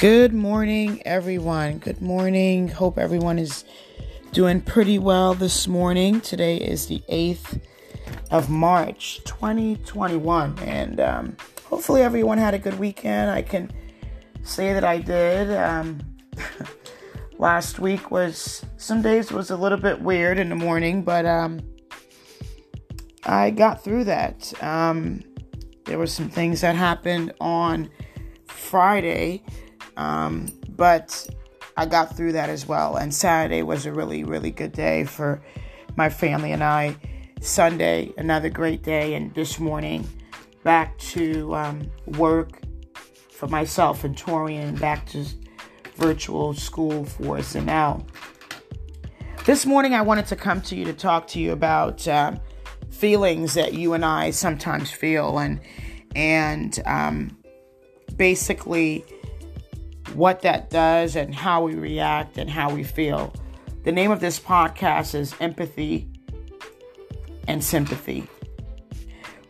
Good morning, everyone. Good morning. Hope everyone is doing pretty well this morning. Today is the 8th of March, 2021, and um, hopefully everyone had a good weekend. I can say that I did. Um, last week was, some days was a little bit weird in the morning, but um, I got through that. Um, there were some things that happened on Friday um, but I got through that as well. And Saturday was a really, really good day for my family and I. Sunday, another great day. And this morning, back to um, work for myself and Torian, back to virtual school for us. And now, this morning, I wanted to come to you to talk to you about uh, feelings that you and I sometimes feel, and and um, basically what that does and how we react and how we feel. The name of this podcast is Empathy and Sympathy.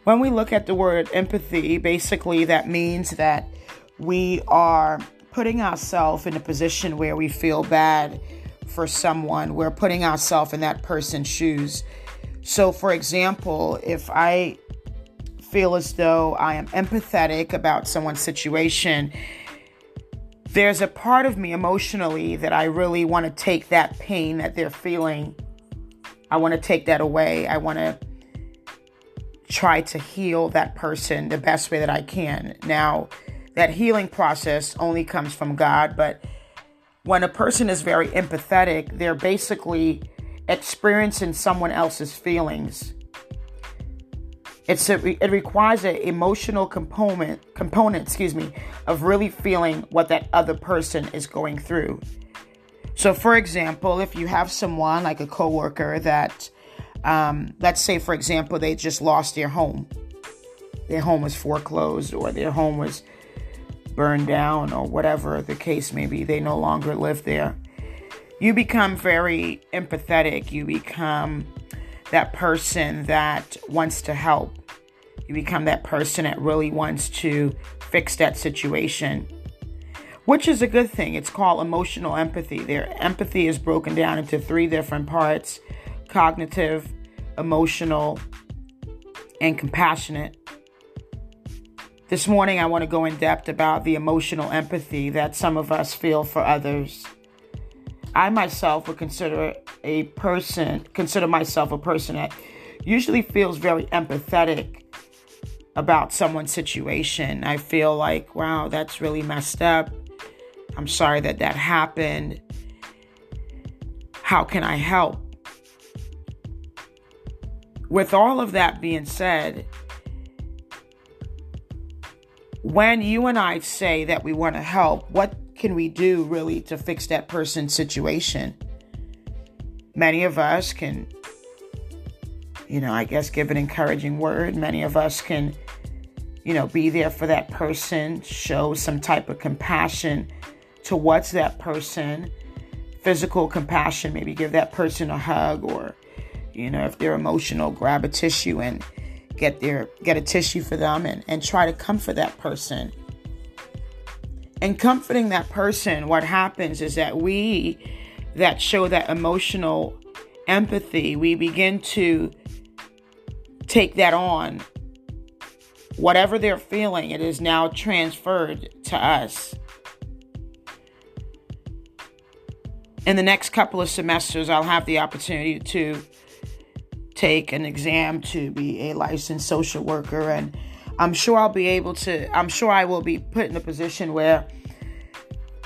When we look at the word empathy, basically that means that we are putting ourselves in a position where we feel bad for someone. We're putting ourselves in that person's shoes. So, for example, if I feel as though I am empathetic about someone's situation there's a part of me emotionally that I really want to take that pain that they're feeling. I want to take that away. I want to try to heal that person the best way that I can. Now, that healing process only comes from God, but when a person is very empathetic, they're basically experiencing someone else's feelings it's a, it requires an emotional component component, excuse me, of really feeling what that other person is going through. So, for example, if you have someone like a coworker that, um, let's say, for example, they just lost their home, their home was foreclosed or their home was burned down or whatever the case may be, they no longer live there. You become very empathetic. You become that person that wants to help. You become that person that really wants to fix that situation, which is a good thing. It's called emotional empathy. Their empathy is broken down into three different parts cognitive, emotional, and compassionate. This morning, I want to go in depth about the emotional empathy that some of us feel for others. I myself would consider a person, consider myself a person that usually feels very empathetic about someone's situation. I feel like, wow, that's really messed up. I'm sorry that that happened. How can I help? With all of that being said, when you and I say that we want to help, what can we do really to fix that person's situation? Many of us can, you know, I guess give an encouraging word. Many of us can, you know, be there for that person, show some type of compassion towards that person, physical compassion, maybe give that person a hug or, you know, if they're emotional, grab a tissue and get their get a tissue for them and, and try to comfort that person and comforting that person, what happens is that we that show that emotional empathy, we begin to take that on. Whatever they're feeling, it is now transferred to us. In the next couple of semesters, I'll have the opportunity to take an exam to be a licensed social worker and I'm sure I'll be able to, I'm sure I will be put in a position where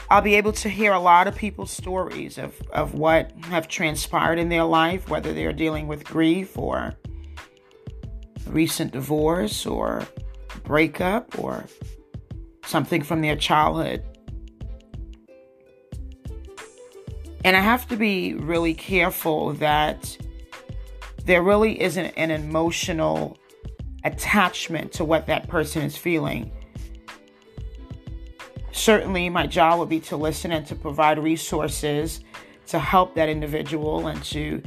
I'll be able to hear a lot of people's stories of, of what have transpired in their life, whether they're dealing with grief or recent divorce or breakup or something from their childhood. And I have to be really careful that there really isn't an emotional attachment to what that person is feeling. Certainly, my job would be to listen and to provide resources to help that individual and to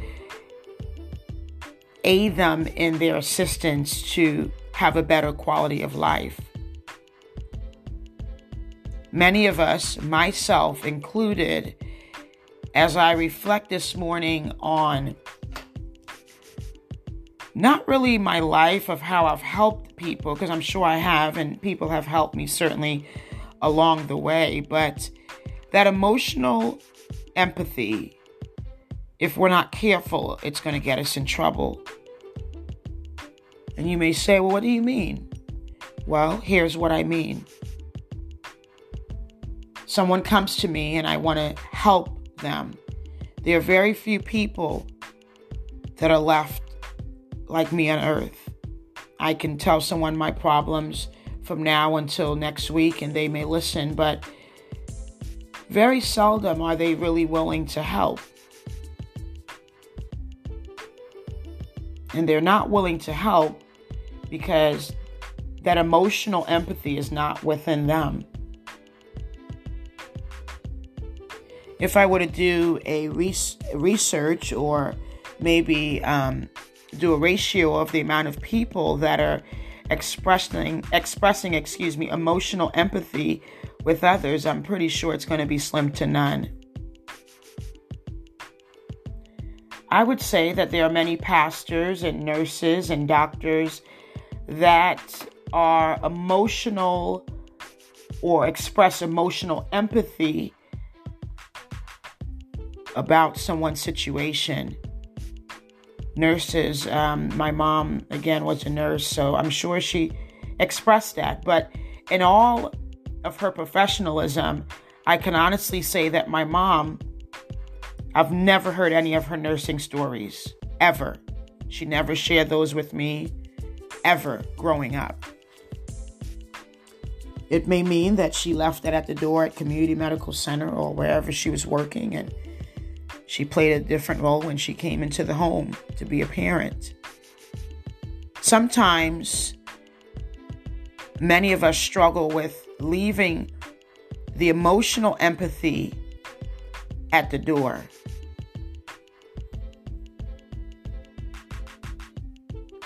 aid them in their assistance to have a better quality of life. Many of us, myself included, as I reflect this morning on not really my life of how I've helped people, because I'm sure I have, and people have helped me certainly along the way, but that emotional empathy, if we're not careful, it's going to get us in trouble. And you may say, well, what do you mean? Well, here's what I mean. Someone comes to me and I want to help them. There are very few people that are left like me on earth. I can tell someone my problems from now until next week and they may listen, but very seldom are they really willing to help. And they're not willing to help because that emotional empathy is not within them. If I were to do a research or maybe um, do a ratio of the amount of people that are expressing expressing excuse me emotional empathy with others i'm pretty sure it's going to be slim to none i would say that there are many pastors and nurses and doctors that are emotional or express emotional empathy about someone's situation nurses. Um, my mom, again, was a nurse, so I'm sure she expressed that. But in all of her professionalism, I can honestly say that my mom, I've never heard any of her nursing stories, ever. She never shared those with me, ever, growing up. It may mean that she left it at the door at Community Medical Center or wherever she was working and she played a different role when she came into the home to be a parent. Sometimes many of us struggle with leaving the emotional empathy at the door.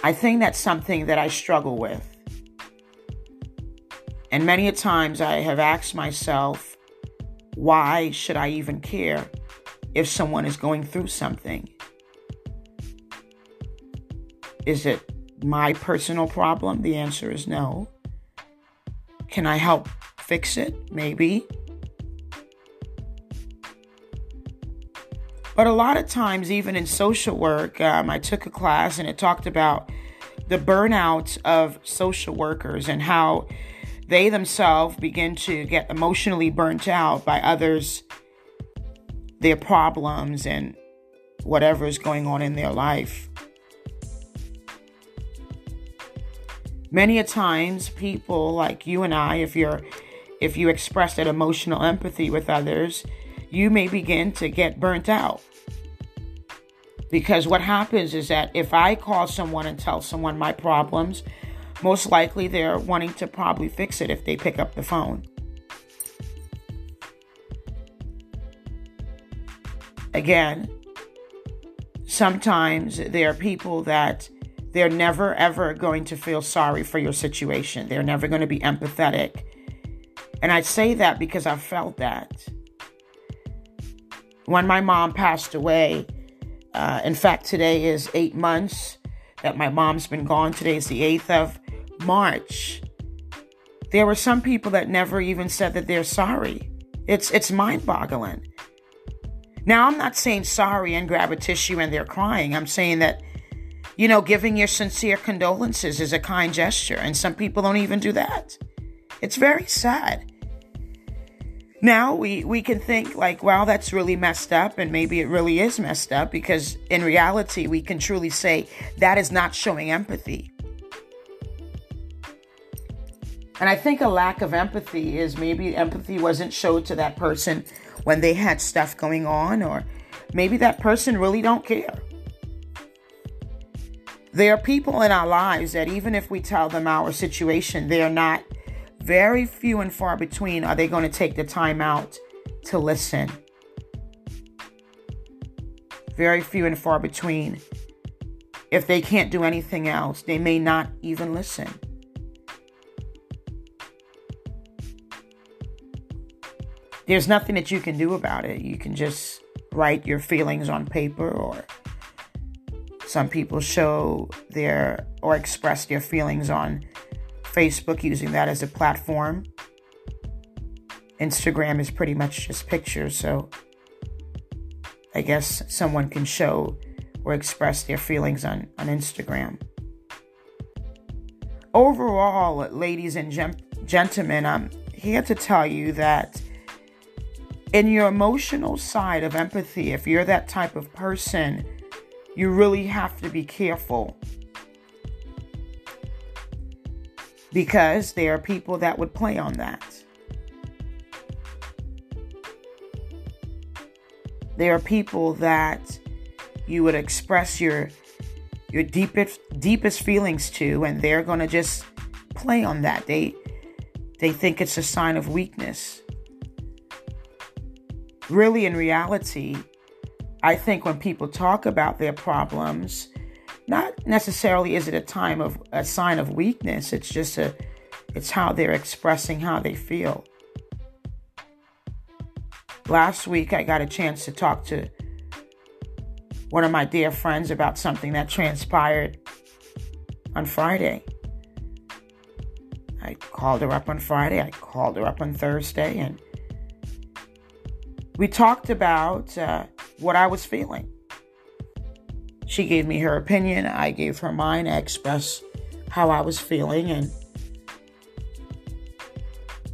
I think that's something that I struggle with. And many a times I have asked myself, why should I even care? if someone is going through something? Is it my personal problem? The answer is no. Can I help fix it? Maybe. But a lot of times, even in social work, um, I took a class and it talked about the burnout of social workers and how they themselves begin to get emotionally burnt out by others their problems and whatever is going on in their life. Many a times people like you and I if you're if you express that emotional empathy with others, you may begin to get burnt out. Because what happens is that if I call someone and tell someone my problems, most likely they're wanting to probably fix it if they pick up the phone. again, sometimes there are people that they're never ever going to feel sorry for your situation. They're never going to be empathetic. And I say that because I felt that. When my mom passed away, uh, in fact, today is eight months that my mom's been gone. Today is the 8th of March. There were some people that never even said that they're sorry. It's, it's mind boggling. Now, I'm not saying sorry and grab a tissue and they're crying. I'm saying that, you know, giving your sincere condolences is a kind gesture, and some people don't even do that. It's very sad. Now we, we can think like, wow, that's really messed up, and maybe it really is messed up because in reality, we can truly say that is not showing empathy. And I think a lack of empathy is maybe empathy wasn't showed to that person when they had stuff going on, or maybe that person really don't care. There are people in our lives that even if we tell them our situation, they are not very few and far between are they going to take the time out to listen. Very few and far between. If they can't do anything else, they may not even listen. there's nothing that you can do about it. You can just write your feelings on paper, or some people show their or express their feelings on Facebook using that as a platform. Instagram is pretty much just pictures, so I guess someone can show or express their feelings on, on Instagram. Overall, ladies and gentlemen, I'm here to tell you that in your emotional side of empathy, if you're that type of person, you really have to be careful. Because there are people that would play on that. There are people that you would express your your deepest deepest feelings to and they're going to just play on that. They they think it's a sign of weakness. Really in reality, I think when people talk about their problems, not necessarily is it a time of a sign of weakness, it's just a it's how they're expressing how they feel. Last week I got a chance to talk to one of my dear friends about something that transpired on Friday. I called her up on Friday, I called her up on Thursday, and we talked about uh, what I was feeling. She gave me her opinion, I gave her mine, I expressed how I was feeling, and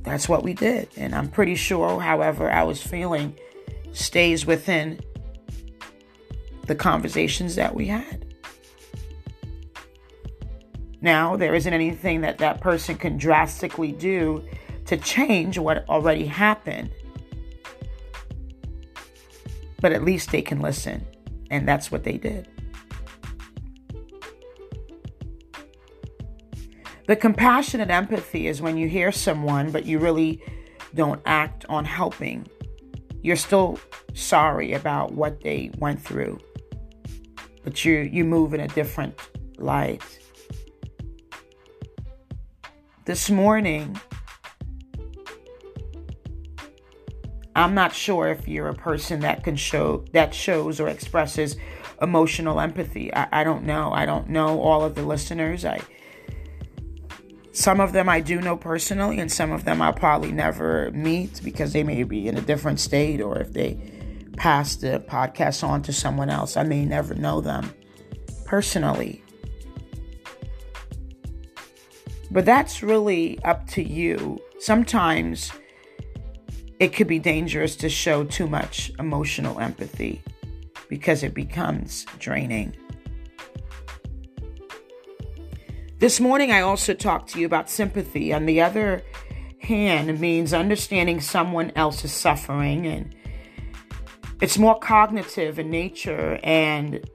that's what we did. And I'm pretty sure, however, I was feeling stays within the conversations that we had. Now, there isn't anything that that person can drastically do to change what already happened. But at least they can listen. And that's what they did. The compassionate empathy is when you hear someone, but you really don't act on helping. You're still sorry about what they went through but you you move in a different light. This morning, I'm not sure if you're a person that can show that shows or expresses emotional empathy. I, I don't know. I don't know all of the listeners. I some of them I do know personally, and some of them I'll probably never meet because they may be in a different state or if they pass the podcast on to someone else. I may never know them personally. But that's really up to you. Sometimes it could be dangerous to show too much emotional empathy because it becomes draining. This morning, I also talked to you about sympathy. On the other hand, means understanding someone else's suffering and it's more cognitive in nature. And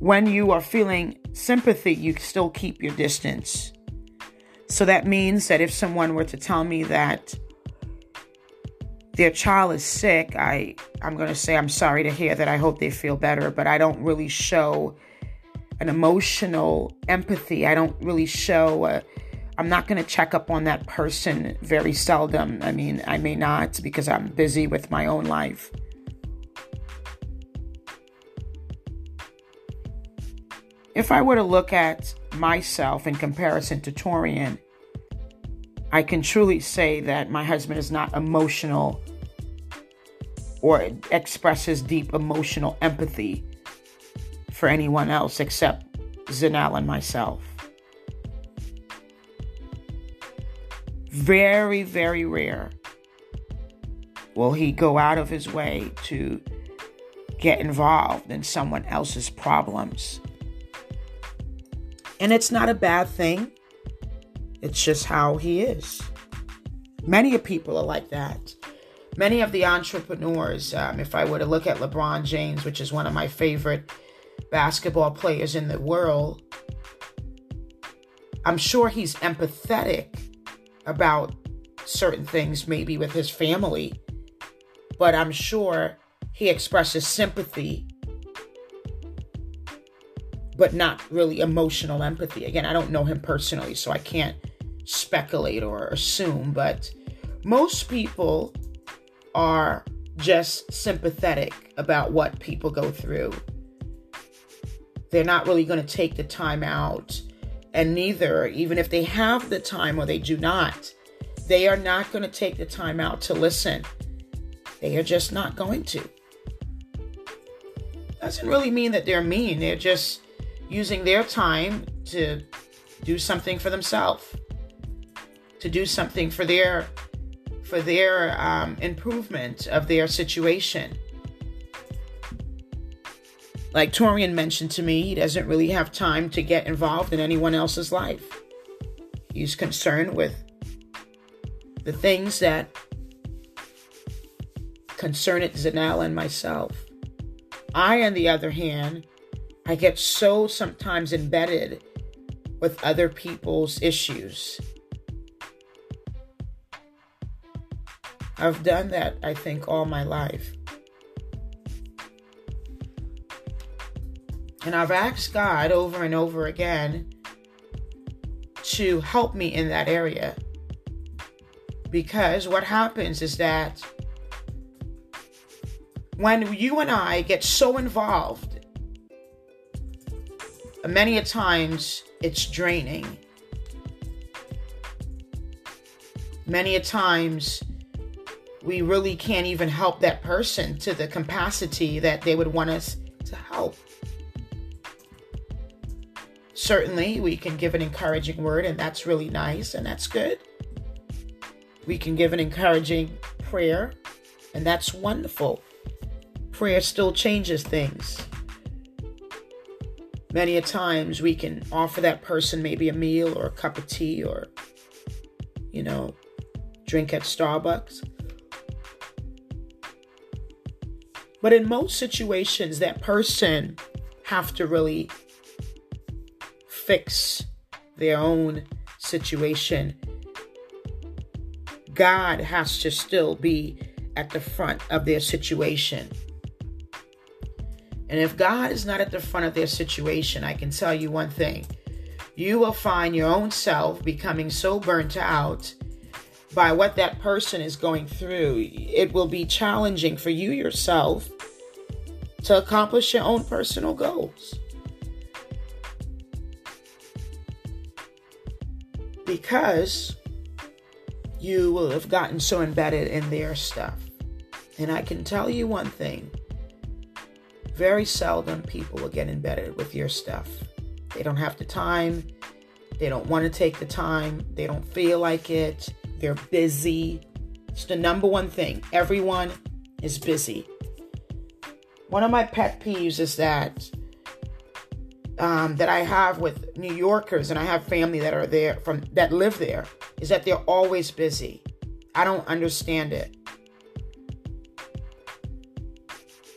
when you are feeling sympathy you still keep your distance. So that means that if someone were to tell me that their child is sick i i'm going to say i'm sorry to hear that. I hope they feel better but i don't really show an emotional empathy i don't really show a, I'm not going to check up on that person very seldom. I mean, I may not because I'm busy with my own life. If I were to look at myself in comparison to Torian, I can truly say that my husband is not emotional or expresses deep emotional empathy for anyone else except Zanel and myself. Very, very rare will he go out of his way to get involved in someone else's problems. And it's not a bad thing, it's just how he is. Many people are like that. Many of the entrepreneurs, um, if I were to look at LeBron James, which is one of my favorite basketball players in the world, I'm sure he's empathetic about certain things, maybe with his family, but I'm sure he expresses sympathy, but not really emotional empathy. Again, I don't know him personally, so I can't speculate or assume, but most people are just sympathetic about what people go through. They're not really going to take the time out. And neither, even if they have the time or they do not, they are not going to take the time out to listen. They are just not going to. Doesn't really mean that they're mean. They're just using their time to do something for themselves, to do something for their for their um, improvement of their situation. Like Torian mentioned to me, he doesn't really have time to get involved in anyone else's life. He's concerned with the things that concern it Zanelle and myself. I, on the other hand, I get so sometimes embedded with other people's issues I've done that, I think, all my life. And I've asked God over and over again to help me in that area. Because what happens is that when you and I get so involved, many a times it's draining. Many a times we really can't even help that person to the capacity that they would want us to help. Certainly, we can give an encouraging word, and that's really nice, and that's good. We can give an encouraging prayer, and that's wonderful. Prayer still changes things. Many a times we can offer that person maybe a meal or a cup of tea or, you know, drink at Starbucks. But in most situations, that person have to really fix their own situation. God has to still be at the front of their situation. And if God is not at the front of their situation, I can tell you one thing. You will find your own self becoming so burnt out by what that person is going through. It will be challenging for you yourself to accomplish your own personal goals. Because you will have gotten so embedded in their stuff. And I can tell you one thing very seldom people will get embedded with your stuff. They don't have the time, they don't want to take the time, they don't feel like it, they're busy. It's the number one thing. Everyone is busy. One of my pet peeves is that um, that I have with New Yorkers, and I have family that are there from that live there, is that they're always busy. I don't understand it.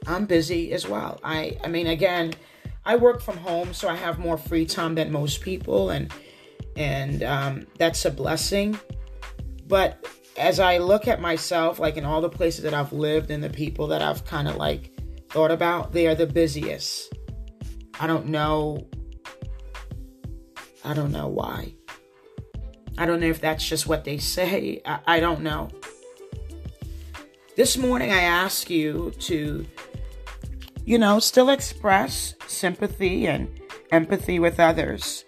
I'm busy as well. I I mean, again, I work from home, so I have more free time than most people, and and um, that's a blessing. But as I look at myself, like in all the places that I've lived and the people that I've kind of like thought about, they are the busiest. I don't know. I don't know why. I don't know if that's just what they say. I, I don't know. This morning, I ask you to, you know, still express sympathy and empathy with others,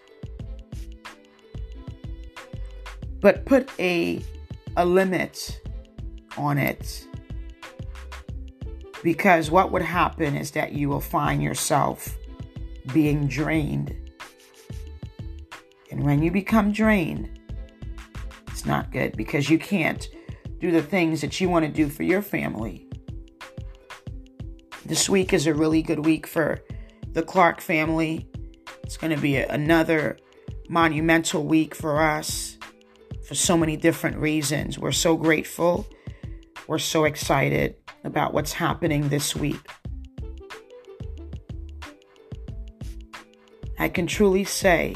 but put a a limit on it. Because what would happen is that you will find yourself being drained. And when you become drained, it's not good because you can't do the things that you want to do for your family. This week is a really good week for the Clarke family. It's going to be another monumental week for us for so many different reasons. We're so grateful. We're so excited about what's happening this week. I can truly say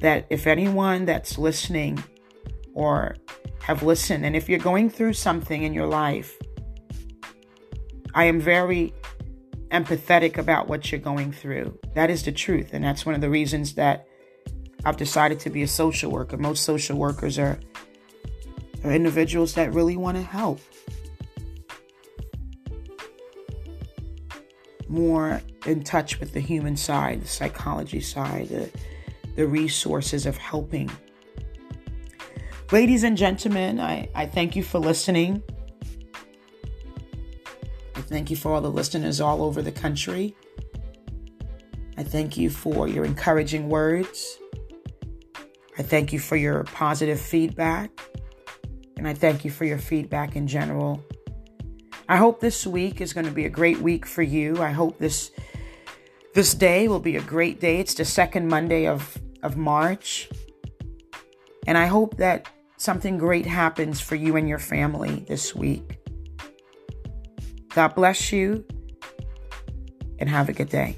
that if anyone that's listening or have listened, and if you're going through something in your life, I am very empathetic about what you're going through. That is the truth. And that's one of the reasons that I've decided to be a social worker. Most social workers are are individuals that really want to help. More in touch with the human side, the psychology side, the, the resources of helping. Ladies and gentlemen, I, I thank you for listening. I thank you for all the listeners all over the country. I thank you for your encouraging words. I thank you for your positive feedback. And I thank you for your feedback in general. I hope this week is going to be a great week for you. I hope this this day will be a great day. It's the second Monday of, of March. And I hope that something great happens for you and your family this week. God bless you and have a good day.